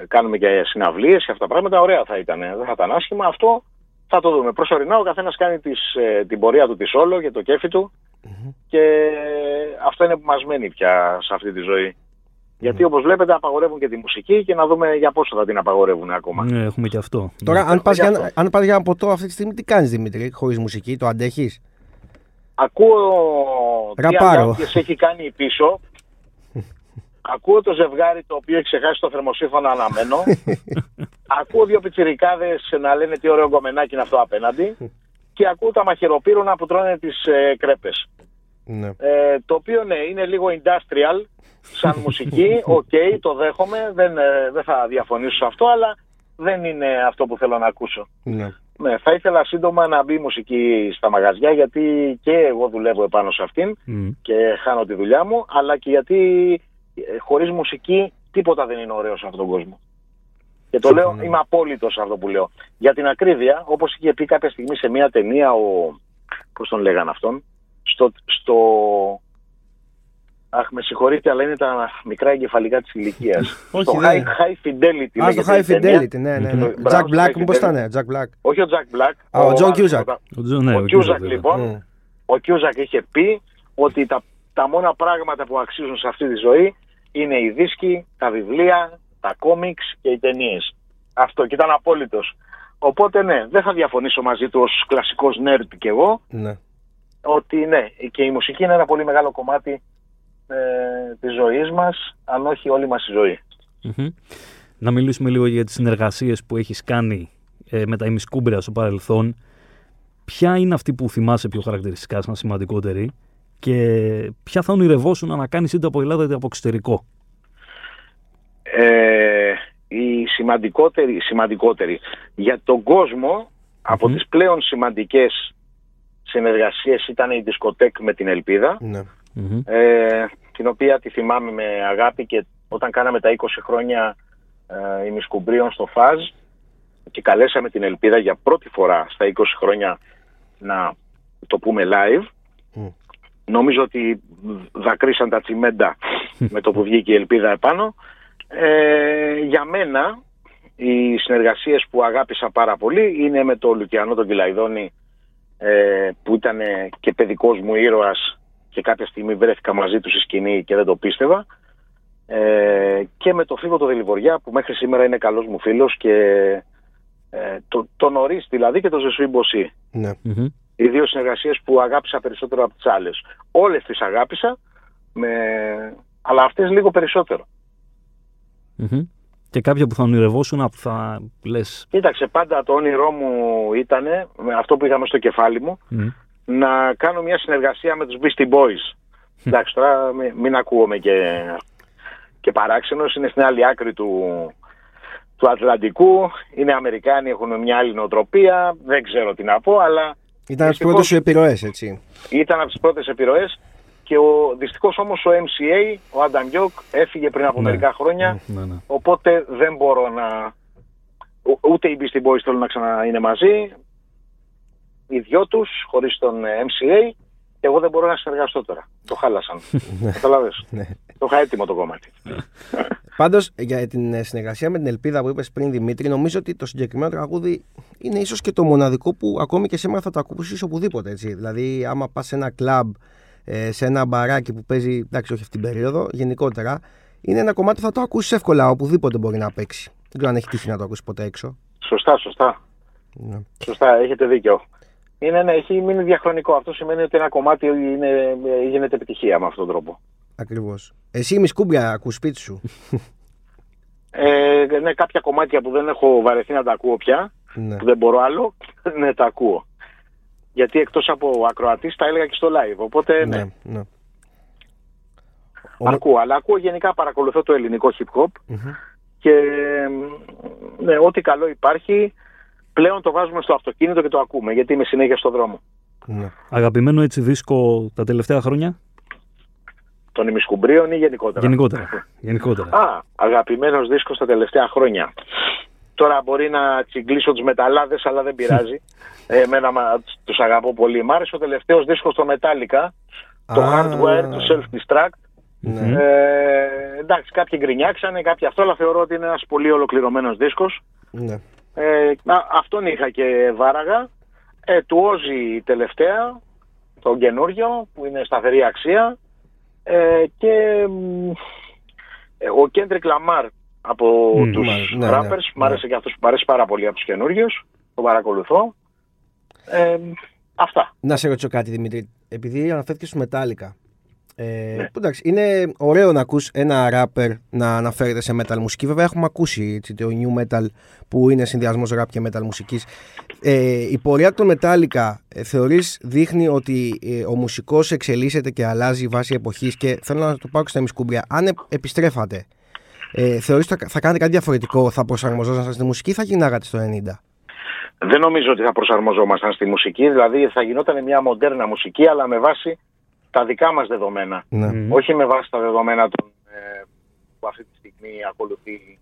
κάνουμε και συναυλίες και αυτά τα πράγματα, ωραία θα ήταν. Δεν θα ήταν άσχημα. Αυτό θα το δούμε. Προσωρινά ο καθένας κάνει τις, ε, την πορεία του της όλο και το κέφι του και αυτό είναι που μας μένει πια σε αυτή τη ζωή. Γιατί όπως βλέπετε απαγορεύουν και τη μουσική και να δούμε για πόσο θα την απαγορεύουν ακόμα. Ναι, έχουμε και αυτό. Τώρα, αν πας, για, αν πας για ποτό αυτή τη στιγμή, τι κάνεις Δημήτρη, χωρίς μουσική, το αντέχεις; Ακούω Ραπάρο. τι έχει κάνει πίσω Ακούω το ζευγάρι το οποίο έχει ξεχάσει το θερμοσίφωνο αναμμένο. ακούω δύο πιτσιρικάδες να λένε τι ωραίο γκομενάκι είναι αυτό απέναντι. και ακούω τα μαχαιροπίρουνα που τρώνε τις ε, κρέπες. Ναι. Ε, το οποίο ναι, είναι λίγο industrial σαν μουσική. OK, okay, το δέχομαι. Δεν, ε, δεν θα διαφωνήσω σε αυτό, αλλά δεν είναι αυτό που θέλω να ακούσω. Ναι. Ναι, θα ήθελα σύντομα να μπει μουσική στα μαγαζιά γιατί και εγώ δουλεύω επάνω σε αυτήν και χάνω τη δουλειά μου, αλλά και γιατί ε, χωρίς μουσική τίποτα δεν είναι ωραίο σε αυτόν τον κόσμο. Και το λέω, είμαι απόλυτος σε αυτό που λέω. Για την ακρίβεια, όπως είχε πει κάποια στιγμή σε μια ταινία ο. Πώς τον λέγανε αυτόν, στο, στο. Αχ, με συγχωρείτε, αλλά είναι τα μικρά εγκεφαλικά της ηλικίας. στο high, high Fidelity. Α, στο High Fidelity, ναι, ναι. ναι. Jack Black, μήπω ήταν, Jack Black. Όχι ο Jack Black. Α, ο John Cusack. Ο Cusack, λοιπόν. Ναι. Ο Cusack είχε πει ότι τα, τα μόνα πράγματα που αξίζουν σε αυτή τη ζωή είναι οι δίσκοι, τα βιβλία, τα κόμιξ και οι ταινίες. Αυτό και ήταν απόλυτος. Οπότε ναι, δεν θα διαφωνήσω μαζί του ως κλασικός nerd κι εγώ. Ναι. Ότι ναι, και η μουσική είναι ένα πολύ μεγάλο κομμάτι ε, της ζωής μας, αν όχι όλη μας η ζωη Να μιλήσουμε λίγο για τις συνεργασίες που έχεις κάνει ε, με τα ημισκούμπρια στο παρελθόν. Ποια είναι αυτή που θυμάσαι πιο χαρακτηριστικά σαν σημαντικότερη; Και ποια θα ονειρευόσουν να κάνει είτε από Ελλάδα είτε από εξωτερικό; Ε, η σημαντικότερη, σημαντικότερη για τον κόσμο από τις πλέον σημαντικές συνεργασίες ήταν η δισκοτέκ με την Ελπίδα ναι. ε, την οποία τη θυμάμαι με αγάπη και όταν κάναμε τα 20 χρόνια ε, ημισκουμπρίων στο ΦΑΖ και καλέσαμε την Ελπίδα για πρώτη φορά στα 20 χρόνια να το πούμε live Νομίζω ότι δακρύσαν τα τσιμέντα με το που βγήκε η ελπίδα επάνω. Ε, για μένα οι συνεργασίες που αγάπησα πάρα πολύ είναι με τον Λουκιανό τον Κυλαϊδόνη ε, που ήταν και παιδικός μου ήρωας και κάποια στιγμή βρέθηκα μαζί του στη σκηνή και δεν το πίστευα ε, και με τον Φίβο τον Δελιβοριά που μέχρι σήμερα είναι καλός μου φίλος και ε, το, το νωρίς δηλαδή και το Ζεσουή Μποσί. Ναι οι δύο συνεργασίες που αγάπησα περισσότερο από τις άλλες. Όλες τις αγάπησα, με... αλλά αυτές λίγο Και κάποια που θα ονειρευόσουν, που θα λες. Κοίταξε, πάντα το όνειρό μου ήταν, με αυτό που είχαμε στο κεφάλι μου, να κάνω μια συνεργασία με τους Beastie Boys. Εντάξει, τώρα μην, μην ακούγομαι και, και παράξενος, είναι στην άλλη άκρη του, του Ατλαντικού, είναι Αμερικάνοι, έχουν μια άλλη νοοτροπία, δεν ξέρω τι να πω, αλλά ήταν από τις πρώτες σου επιρροές, έτσι. Ήταν από τις πρώτες επιρροές και ο, δυστυχώς όμως ο MCA, ο Άνταμ Γιώκ, έφυγε πριν από ναι. μερικά χρόνια. Ναι, ναι. Οπότε δεν μπορώ να. Ούτε οι Beastie Boys θέλουν να ξανά είναι μαζί. Οι δυο τους, χωρίς τον MCA, εγώ δεν μπορώ να συνεργαστώ τώρα. Το χάλασαν. Καταλαβέ. το είχα έτοιμο το κομμάτι. Πάντως για την συνεργασία με την Ελπίδα που είπες πριν Δημήτρη, νομίζω ότι το συγκεκριμένο τραγούδι είναι ίσως και το μοναδικό που ακόμη και σήμερα θα το ακούσεις οπουδήποτε. Έτσι. Δηλαδή, άμα πας σε ένα κλαμπ, ε, σε ένα μπαράκι που παίζει, εντάξει, όχι αυτή την περίοδο, γενικότερα, είναι ένα κομμάτι που θα το ακούσεις εύκολα οπουδήποτε μπορεί να παίξει. Δεν ξέρω αν έχει τύχει να το ακούσεις ποτέ έξω. Σωστά, σωστά. Ναι. Σωστά, έχετε δίκιο. Είναι, ναι, έχει μείνει διαχρονικό. Αυτό σημαίνει ότι ένα κομμάτι είναι, γίνεται επιτυχία με αυτόν τον τρόπο. Ακριβώς. Εσύ η Μισκούμπια ακούς σπίτι σου; Ε, ναι, κάποια κομμάτια που δεν έχω βαρεθεί να τα ακούω πια, Ναι. που δεν μπορώ άλλο, ναι, τα ακούω. Γιατί εκτός από ακροατής τα έλεγα και στο live, οπότε ναι, ναι, ναι. Ομο- ακούω. Αλλά ακούω γενικά παρακολουθώ το ελληνικό hip hop Μμμ. και ναι, ό,τι καλό υπάρχει πλέον το βάζουμε στο αυτοκίνητο και το ακούμε γιατί είμαι συνέχεια στο δρόμο. Ναι. Αγαπημένο έτσι δίσκο τα τελευταία χρόνια; Των ημισκουμπρίων ή γενικότερα. Γενικότερα. Γενικότερα. Α, αγαπημένος δίσκος τα τελευταία χρόνια. Τώρα μπορεί να τσιγκλίσω τους μεταλλάδες, αλλά δεν πειράζει. ε, εμένα μα- τους αγαπώ πολύ. Μ' άρεσε ο τελευταίος δίσκος στο Metallica, το Α. Hardware, το Self-Destruct. Ναι. Ε, εντάξει, κάποιοι γκρινιάξανε, κάποιοι αυτό, αλλά θεωρώ ότι είναι ένας πολύ ολοκληρωμένος δίσκος. Ναι. Ε, α, αυτόν είχα και βάραγα. Ε, του Ozzy τελευταία, το καινούριο, που είναι σταθερή αξία. Ε, και μ, ε, ο Kendrick Lamar από Μμ, τους μάλιστα. Ναι, ναι, rappers, μ' άρεσε ναι. και αυτός που μ' αρέσει πάρα πολύ από τους καινούριους. Το παρακολουθώ. Ε, αυτά. Να σε ρωτήσω κάτι, Δημήτρη. Επειδή αναφέρθηκες στους Metallica. Ε, Ναι. που εντάξει, είναι ωραίο να ακούς ένα rapper να αναφέρεται σε metal μουσική. Βέβαια, έχουμε ακούσει έτσι, το new metal που είναι συνδυασμός rap και metal μουσικής. Ε, η πορεία των Metallica ε, θεωρείς δείχνει ότι ε, ο μουσικός εξελίσσεται και αλλάζει βάσει εποχής και θέλω να το πάω και στα μισκούμπρια. Αν ε, επιστρέφατε, ε, θεωρείς ότι θα, θα κάνετε κάτι διαφορετικό, θα προσαρμοζόσασταν στη μουσική ή θα γυρνάγατε στο 90. Δεν νομίζω ότι θα προσαρμοζόμασταν στη μουσική, δηλαδή θα γινόταν μια μοντέρνα μουσική, αλλά με βάση τα δικά μας δεδομένα. Ναι. Μμ. όχι με βάση τα δεδομένα των, ε, που αυτή τη στιγμή ακολουθεί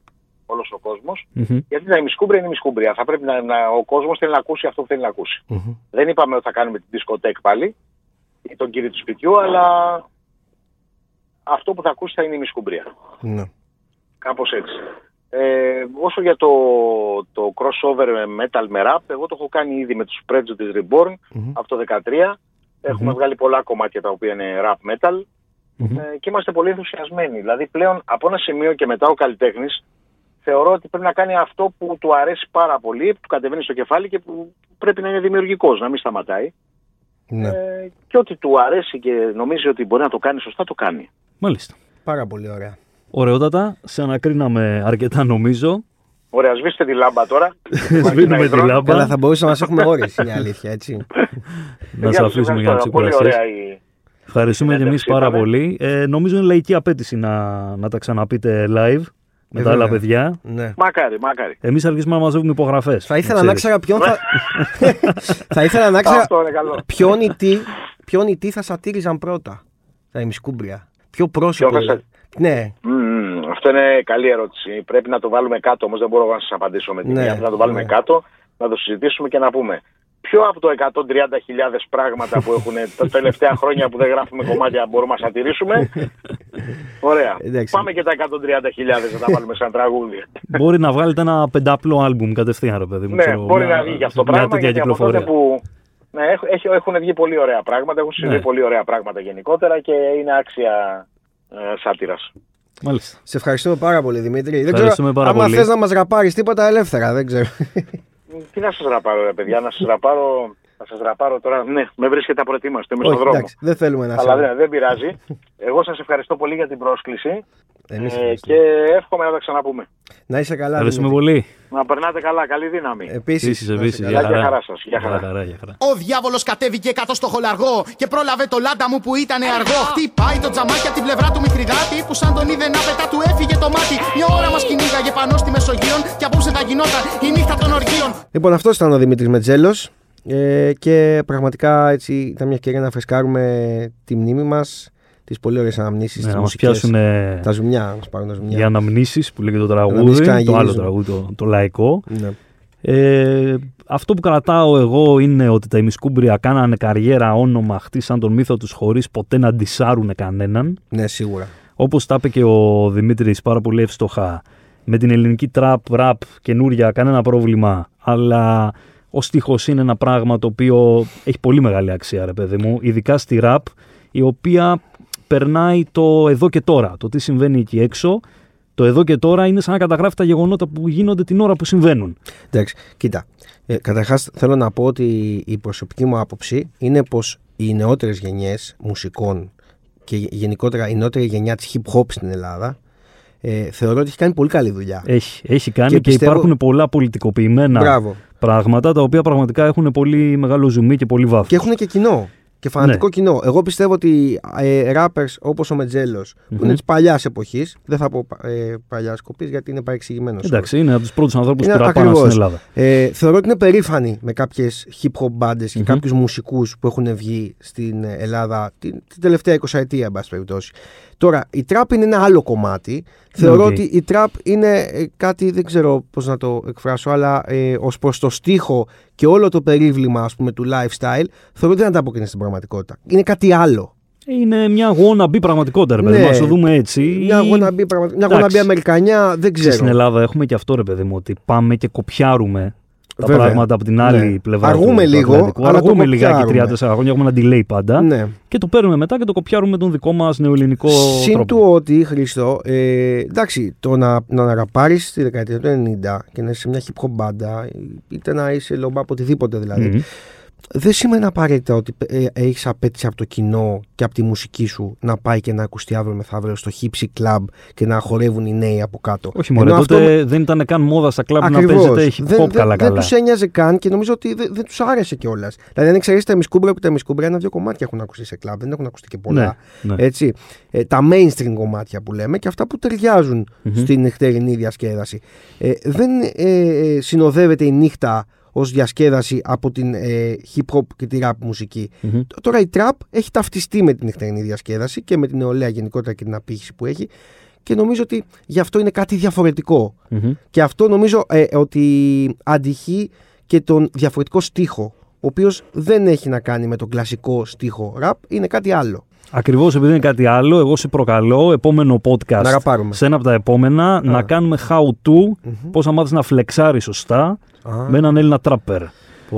όλος ο κόσμος. Μμμ. Γιατί τα ημισκούμπρια είναι ημισκούμπρια. Θα πρέπει να, να, ο κόσμος θέλει να ακούσει αυτό που θέλει να ακούσει. Μμμ. Δεν είπαμε ότι θα κάνουμε την δισκοτέκ πάλι ή τον κύριο του σπιτιού, αλλά αυτό που θα ακούσει θα είναι η ημισκούμπρια. Ναι. Κάπως έτσι. Ε, όσο για το, το crossover με metal με rap, εγώ το έχω κάνει ήδη με τους Prejudice Reborn Μμμ. από το 2013. Εχουμε βγάλει πολλά κομμάτια τα οποία είναι rap metal Μμμ. ε, και είμαστε πολύ ενθουσιασμένοι. Δηλαδή πλέον από ένα σημείο και μετά ο καλλιτέχνης θεωρώ ότι πρέπει να κάνει αυτό που του αρέσει πάρα πολύ, που του κατεβαίνει στο κεφάλι και που πρέπει να είναι δημιουργικός, να μην σταματάει. Ναι. Ε, και ότι του αρέσει και νομίζει ότι μπορεί να το κάνει σωστά, το κάνει. Μάλιστα. Πάρα πολύ ωραία. Ωραιότατα. Σε ανακρίναμε αρκετά νομίζω. Ωραία, σβήστε τη λάμπα τώρα. Σβήνουμε τη υδρόν. λάμπα. Καλά, θα μπορούσαμε να μα έχουμε ώρες, είναι η αλήθεια, έτσι. Να σε Παιδιά, αφήσουμε για να ευχαριστώ. Πολύ ξεκουραστείς. ωραία η... Ευχαριστούμε και εμείς συνέντευξη πάρα είπαμε. πολύ. Ε, νομίζω είναι λαϊκή απέτηση να, να τα ξαναπείτε live με Ε, τα άλλα βέβαια. παιδιά. ναι. Μακάρι, μακάρι. Εμείς αρχίσουμε να μαζεύουμε υπογραφές. Θα ήθελα να ξέρω ποιον θα. θα ήθελα να ξέρω Αυτό είναι καλό. ποιον ή τι, ποιον ή τι θα σατήριζαν πρώτα. Τα ημισκούμπρια. Ποιο πρόσωπο. Ποιον θα σα- Ναι, Μμμ, αυτό είναι καλή ερώτηση. Πρέπει να το βάλουμε κάτω όμως, δεν μπορώ να σας απαντήσω με την Ναι, μία. Πρέπει να το βάλουμε ναι. κάτω, να το συζητήσουμε και να πούμε. Ποιο από το 130.000 πράγματα που έχουν τα τελευταία χρόνια που δεν γράφουμε κομμάτια μπορούμε να σατηρήσουμε. Ωραία. Εντάξει. Πάμε και τα 130.000 να τα βάλουμε σαν τραγούδι. Μπορεί να βγάλετε ένα πεντάπλο άλμπουμ κατευθείαν, ρε παιδί μου. ναι, ξέρω, μπορεί μια- να βγει και αυτό το μια πράγμα. τέτοια Γιατί από τότε κυκλοφορία. που ναι, έχ- έχ- έχουν βγει πολύ ωραία πράγματα, έχουν συμβεί Ναι. πολύ ωραία πράγματα γενικότερα και είναι άξια ε, σάτυρας. Μάλιστα. σε ευχαριστούμε πάρα πολύ Δημήτρη. Δεν Ευχαριστούμε ξέρω, πάρα άμα πολύ. θες να μας ραπάρεις τίποτα ελεύθερα, δεν ξέρω. Τι να σας ραπάρω ρε παιδιά, να σας ραπάρω, να σας ραπάρω τώρα. Ναι, με βρίσκεται απροετοίμαστο, είμαι Όχι, στον δρόμο. εντάξει, δεν θέλουμε να Αλλά σε... δεν, δεν πειράζει. Εγώ σας ευχαριστώ πολύ για την πρόσκληση Εμείς ε, ευχαριστούμε. και εύχομαι να τα ξαναπούμε. Να είσαι καλά. Ευχαριστούμε Δημήτρη. πολύ. Να περνάτε καλά, καλή δύναμη. Επίσης, Επίσης, να είσαι επίσης. καλά. Για Γεια χαρά. χαρά σας, γεια χαρά. Για χαρά, για χαρά. Ο διάβολος κατέβηκε κάτω στο χολαργό και πρόλαβε το λάντα μου που ήταν αργό. Χτυπάει το τζαμάκι από την πλευρά του Μηθριδάτη που σαν τον είδε να πετά του έφυγε το μάτι. Μια ώρα μας κυνήγαγε πάνω στη Μεσογείων και απόψε θα γινόταν η νύχτα των οργείων. Λοιπόν, αυτός ήταν ο Δημήτρης Μετζέλος ε, και πραγματικά έτσι ήταν μια ευκαιρία να φρεσκάρουμε τη μνήμη μας, τις πολύ ωραίες αναμνήσεις, Ναι, τις να μας μουσικές, πιάσουν ε, τα ζουμιά, να μας πάρουν τα ζουμιά. οι αναμνήσεις που λέγεται το Να μην τραγούδι, το ξαναγυρίζουν. άλλο τραγούδι, το, το λαϊκό. Ναι. Ε, αυτό που κρατάω εγώ είναι ότι τα ημισκούμπρια κάνανε καριέρα, όνομα, χτίσαν τον μύθο τους χωρίς ποτέ να ντισάρουν κανέναν. ναι, σίγουρα. Όπως τα είπε και ο Δημήτρης πάρα πολύ εύστοχα, με την ελληνική τραπ, ραπ, καινούρια, κανένα πρόβλημα. Αλλά ο στίχος είναι ένα πράγμα το οποίο έχει πολύ μεγάλη αξία, ρε παιδί μου. Ειδικά στη ραπ, η οποία περνάει το εδώ και τώρα. Το τι συμβαίνει εκεί έξω. Το εδώ και τώρα είναι σαν να καταγράφει τα γεγονότα που γίνονται την ώρα που συμβαίνουν. Εντάξει, κοίτα. Ε, Καταρχάς, θέλω να πω ότι η προσωπική μου άποψη είναι πως οι νεότερες γενιές μουσικών και γε- γενικότερα η νεότερη γενιά της hip hop στην Ελλάδα Ε, θεωρώ ότι έχει κάνει πολύ καλή δουλειά. Έχει, έχει κάνει και, και υπάρχουν πολλά πολιτικοποιημένα Μπράβο. πράγματα τα οποία πραγματικά έχουν πολύ μεγάλο ζουμί και πολύ βάθος. Και έχουν και κοινό και φανατικό ναι. κοινό. Εγώ πιστεύω ότι ε, rappers όπως ο μετζελο που είναι της παλιάς εποχής, δεν θα πω ε, παλιά κοπή γιατί είναι παρεξηγημένος. Εντάξει, είναι από τους πρώτους ανθρώπους που ραπάνε στην Ελλάδα. Ε, θεωρώ ότι είναι περήφανοι με κάποιες hip hop μπάντες και mm-hmm. κάποιους μουσικούς που έχουν βγει στην Ελλάδα την, την τελευταία 20 ετία, εν πάση περιπτώσει. Τώρα, η τραπ είναι ένα άλλο κομμάτι. Θεωρώ ότι η τραπ είναι ε, κάτι, δεν ξέρω πώς να το εκφράσω, αλλά ε, ως προς το στίχο και όλο το περίβλημα ας πούμε, του lifestyle, θεωρώ ότι δεν ανταποκρίνεται στην πραγματικότητα. Είναι κάτι άλλο. Είναι μια wannabe πραγματικότητα, ρε παιδί. Ναι. το δούμε έτσι. Μια wannabe, μια wannabe Αμερικανιά, δεν ξέρω. Στην Ελλάδα έχουμε και αυτό, ρε παιδί μου, ότι πάμε και κοπιάρουμε τα Βέβαια. πράγματα από την άλλη ναι. πλευρά. Αργούμε του, λίγο. Του Αργούμε λιγάκι 30-40 χρόνια, έχουμε ένα delay πάντα. Ναι. Και το παίρνουμε μετά και το κοπιάρουμε με τον δικό μας νεοελληνικό Συν τρόπο. του ότι, Χρήστο, ε, εντάξει, το να, να αναπάρει τη δεκαετία του 90 και να είσαι σε μια hip hop μπάντα, είτε να είσαι λομπά από οτιδήποτε δηλαδή. Mm-hmm δεν σημαίνει απαραίτητα ότι ε, έχεις απέτηση από το κοινό και από τη μουσική σου να πάει και να ακουστεί αύριο μεθαύριο στο hipsy club και να χορεύουν οι νέοι από κάτω. Όχι μόνο, τότε δεν ήταν καν μόδα στα κλαμπ να παίζετε hip hop καλά καλά. Δεν τους ένοιαζε καν και νομίζω ότι δεν, δεν τους άρεσε κιόλας. Δηλαδή, αν εξαιρέσει τα μισκούμπρα που τα μισκούμπρα ένα-δύο κομμάτια έχουν ακουστεί σε κλαμπ, δεν έχουν ακουστεί και πολλά. Ναι, ναι. Έτσι. Ε, τα mainstream κομμάτια που λέμε και αυτά που ταιριάζουν mm-hmm. στην νυχτερινή διασκέδαση. Ε, δεν ε, ε, συνοδεύεται η νύχτα ως διασκέδαση από την ε, hip hop και τη rap μουσικη Τώρα η trap έχει ταυτιστεί με την νυχτερινή διασκέδαση και με την νεολαία γενικότερα και την απήχηση που έχει και νομίζω ότι γι' αυτό είναι κάτι Και αυτό νομίζω ε, ότι αντυχεί και τον διαφορετικό στίχο, ο οποίος δεν έχει να κάνει με τον κλασικό στίχο rap, είναι κάτι άλλο. Ακριβώς επειδή είναι κάτι άλλο, εγώ σε προκαλώ επόμενο podcast να σε ένα από τα επόμενα να κάνουμε how to, mm πώς να μάθεις να φλεξάρεις σωστά με έναν Έλληνα τράπερ.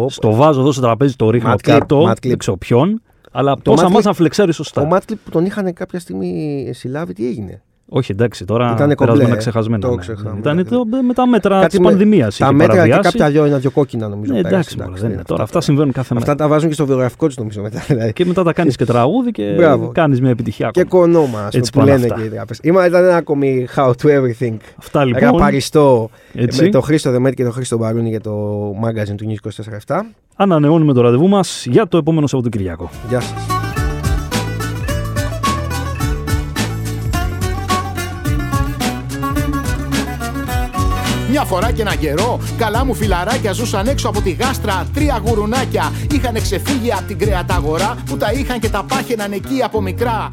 Στο βάζω εδώ στο τραπέζι, το ρίχνω κάτω, δεν ξέρω ποιον. Αλλά πώ να μάθει να φλεξάρει σωστά. Ο Μάτκλιπ που τον είχαν κάποια στιγμή συλλάβει, τι έγινε; Όχι, εντάξει, τώρα Ήτανε περάσουμε ξεχασμένα. Το ναι. Ήταν το, με τα μέτρα τη πανδημίας. Τα μέτρα και κάποια δυο, ένα-δυο κόκκινα νομίζω. Ναι, εντάξει, εντάξει, δεν είναι. Τώρα αυτά συμβαίνουν κάθε μέρα. Αυτά τα βάζουν και στο βιογραφικό τους νομίζω μετά. Δηλαδή. Και μετά τα κάνεις και τραγούδι και κάνεις μια επιτυχία. Και κονόμα, ας πούμε, λένε και οι τράπεζε. Ήταν ένα ακόμη How to Everything. Αυτά λοιπόν. Ραπαριστό με τον Χρήστο Δεμέτη και τον Χρήστο Μπαρούνι για το magazine του 24 Ανανεώνουμε το ραντεβού μας για το επόμενο Σαββατοκυριακό. Γεια σας. Μια φορά και ένα καιρό, καλά μου φιλαράκια ζούσαν έξω από τη γάστρα. Τρία γουρουνάκια είχαν ξεφύγει από την κρεαταγορά που τα είχαν και τα πάχαιναν εκεί από μικρά.